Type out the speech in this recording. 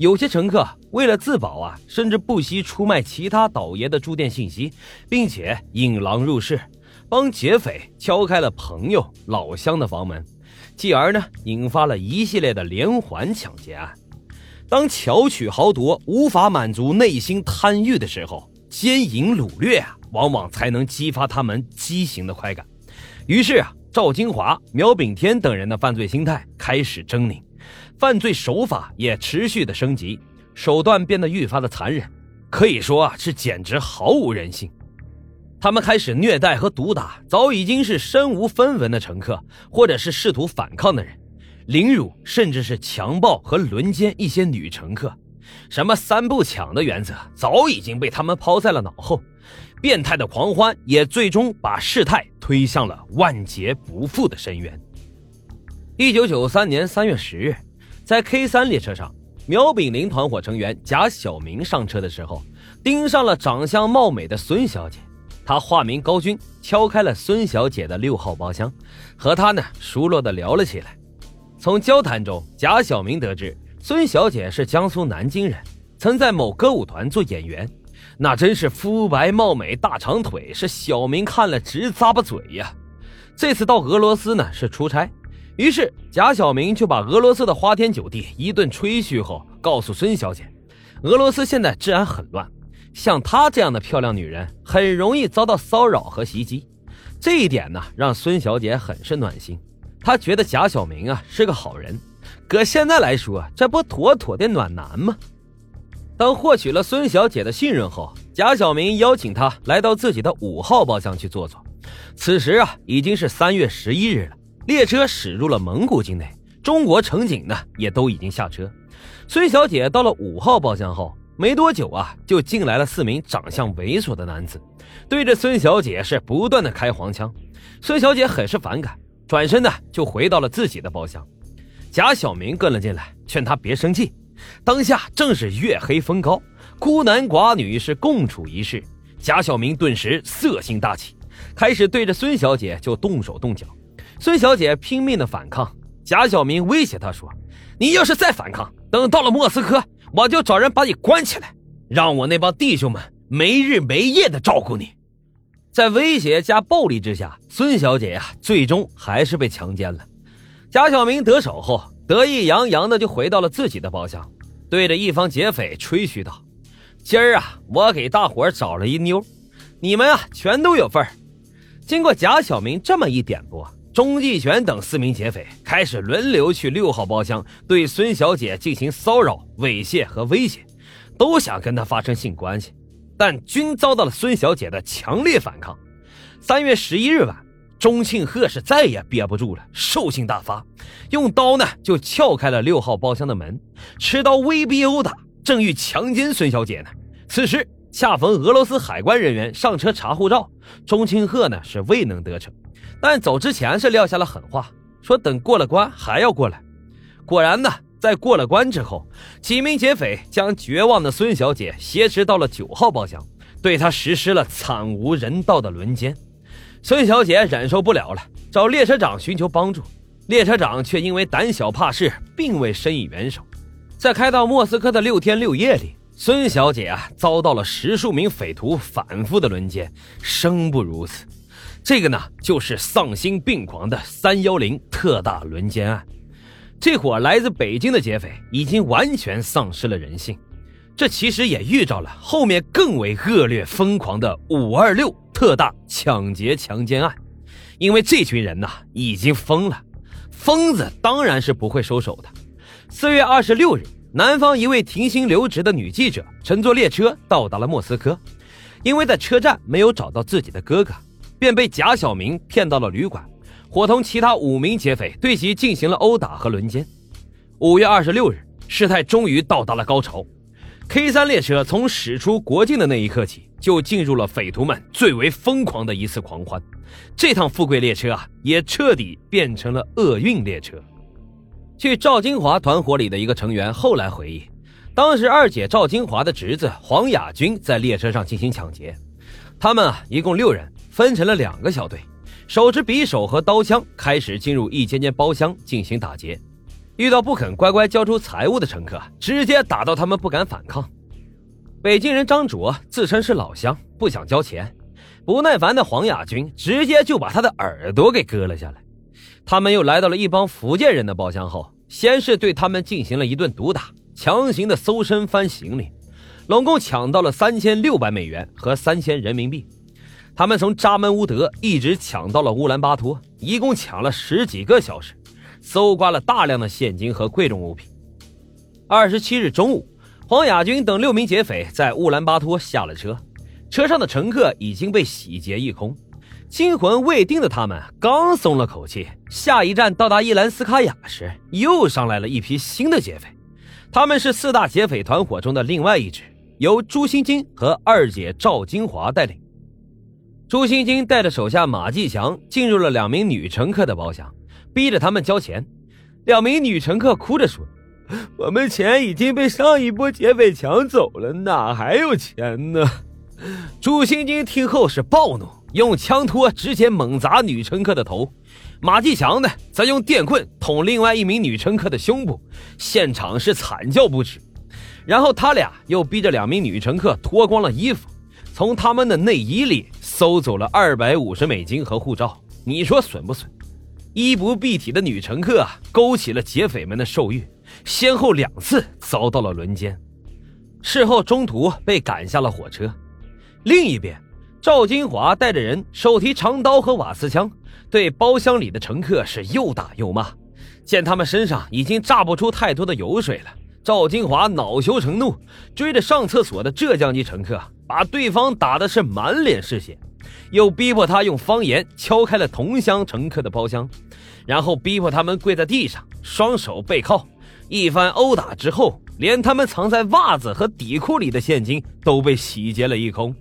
有些乘客为了自保啊，甚至不惜出卖其他倒爷的住店信息，并且引狼入室，帮劫匪敲开了朋友老乡的房门，继而呢，引发了一系列的连环抢劫案。当巧取豪夺无法满足内心贪欲的时候，奸淫掳掠啊，往往才能激发他们畸形的快感。于是啊。赵金华、苗炳天等人的犯罪心态开始狰狞，犯罪手法也持续的升级，手段变得愈发的残忍，可以说啊是简直毫无人性。他们开始虐待和毒打早已经是身无分文的乘客，或者是试图反抗的人，凌辱甚至是强暴和轮奸一些女乘客。什么三不抢的原则早已经被他们抛在了脑后。变态的狂欢也最终把事态推向了万劫不复的深渊。一九九三年三月十日，在 K 三列车上，苗炳林团伙成员贾小明上车的时候，盯上了长相貌美的孙小姐。他化名高军，敲开了孙小姐的六号包厢，和她呢熟络的聊了起来。从交谈中，贾小明得知孙小姐是江苏南京人，曾在某歌舞团做演员。那真是肤白貌美、大长腿，是小明看了直咂巴嘴呀。这次到俄罗斯呢是出差，于是贾小明就把俄罗斯的花天酒地一顿吹嘘后，告诉孙小姐，俄罗斯现在治安很乱，像她这样的漂亮女人很容易遭到骚扰和袭击。这一点呢让孙小姐很是暖心，她觉得贾小明啊是个好人，搁现在来说，这不妥妥的暖男吗？当获取了孙小姐的信任后，贾小明邀请她来到自己的五号包厢去坐坐。此时啊，已经是三月十一日了，列车驶入了蒙古境内，中国乘警呢也都已经下车。孙小姐到了五号包厢后，没多久啊，就进来了四名长相猥琐的男子，对着孙小姐是不断的开黄腔。孙小姐很是反感，转身呢就回到了自己的包厢。贾小明跟了进来，劝她别生气。当下正是月黑风高，孤男寡女是共处一室。贾小明顿时色心大起，开始对着孙小姐就动手动脚。孙小姐拼命的反抗，贾小明威胁她说：“你要是再反抗，等到了莫斯科，我就找人把你关起来，让我那帮弟兄们没日没夜的照顾你。”在威胁加暴力之下，孙小姐呀，最终还是被强奸了。贾小明得手后。得意洋洋的就回到了自己的包厢，对着一方劫匪吹嘘道：“今儿啊，我给大伙找了一妞，你们啊全都有份儿。”经过贾小明这么一点拨，钟继全等四名劫匪开始轮流去六号包厢对孙小姐进行骚扰、猥亵和威胁，都想跟她发生性关系，但均遭到了孙小姐的强烈反抗。三月十一日晚。钟庆贺是再也憋不住了，兽性大发，用刀呢就撬开了六号包厢的门，持刀威逼殴打，正欲强奸孙小姐呢。此时恰逢俄罗斯海关人员上车查护照，钟庆贺呢是未能得逞，但走之前是撂下了狠话，说等过了关还要过来。果然呢，在过了关之后，几名劫匪将绝望的孙小姐挟持到了九号包厢，对她实施了惨无人道的轮奸。孙小姐忍受不了了，找列车长寻求帮助，列车长却因为胆小怕事，并未伸以援手。在开到莫斯科的六天六夜里，孙小姐啊遭到了十数名匪徒反复的轮奸，生不如死。这个呢，就是丧心病狂的三幺零特大轮奸案。这伙来自北京的劫匪已经完全丧失了人性。这其实也预兆了后面更为恶劣疯狂的五二六特大抢劫强奸案，因为这群人呐已经疯了，疯子当然是不会收手的。四月二十六日，南方一位停薪留职的女记者乘坐列车到达了莫斯科，因为在车站没有找到自己的哥哥，便被贾小明骗到了旅馆，伙同其他五名劫匪对其进行了殴打和轮奸。五月二十六日，事态终于到达了高潮。K 三列车从驶出国境的那一刻起，就进入了匪徒们最为疯狂的一次狂欢。这趟富贵列车啊，也彻底变成了厄运列车。据赵金华团伙里的一个成员后来回忆，当时二姐赵金华的侄子黄亚军在列车上进行抢劫，他们啊一共六人，分成了两个小队，手持匕首和刀枪，开始进入一间间包厢进行打劫。遇到不肯乖乖交出财物的乘客，直接打到他们不敢反抗。北京人张卓自称是老乡，不想交钱。不耐烦的黄亚军直接就把他的耳朵给割了下来。他们又来到了一帮福建人的包厢后，先是对他们进行了一顿毒打，强行的搜身翻行李，拢共抢到了三千六百美元和三千人民币。他们从扎门乌德一直抢到了乌兰巴托，一共抢了十几个小时，搜刮了大量的现金和贵重物品。二十七日中午，黄亚军等六名劫匪在乌兰巴托下了车。车上的乘客已经被洗劫一空，惊魂未定的他们刚松了口气，下一站到达伊兰斯卡雅时，又上来了一批新的劫匪。他们是四大劫匪团伙中的另外一支，由朱新金和二姐赵金华带领。朱新金带着手下马继强进入了两名女乘客的包厢，逼着他们交钱。两名女乘客哭着说：“我们钱已经被上一波劫匪抢走了，哪还有钱呢？”朱新金听后是暴怒，用枪托直接猛砸女乘客的头。马继强呢，则用电棍捅另外一名女乘客的胸部，现场是惨叫不止。然后他俩又逼着两名女乘客脱光了衣服，从他们的内衣里搜走了二百五十美金和护照。你说损不损？衣不蔽体的女乘客，勾起了劫匪们的兽欲，先后两次遭到了轮奸。事后中途被赶下了火车。另一边，赵金华带着人手提长刀和瓦斯枪，对包厢里的乘客是又打又骂。见他们身上已经榨不出太多的油水了，赵金华恼羞成怒，追着上厕所的浙江籍乘客，把对方打的是满脸是血，又逼迫他用方言敲开了同乡乘客的包厢，然后逼迫他们跪在地上，双手背靠。一番殴打之后，连他们藏在袜子和底裤里的现金都被洗劫了一空。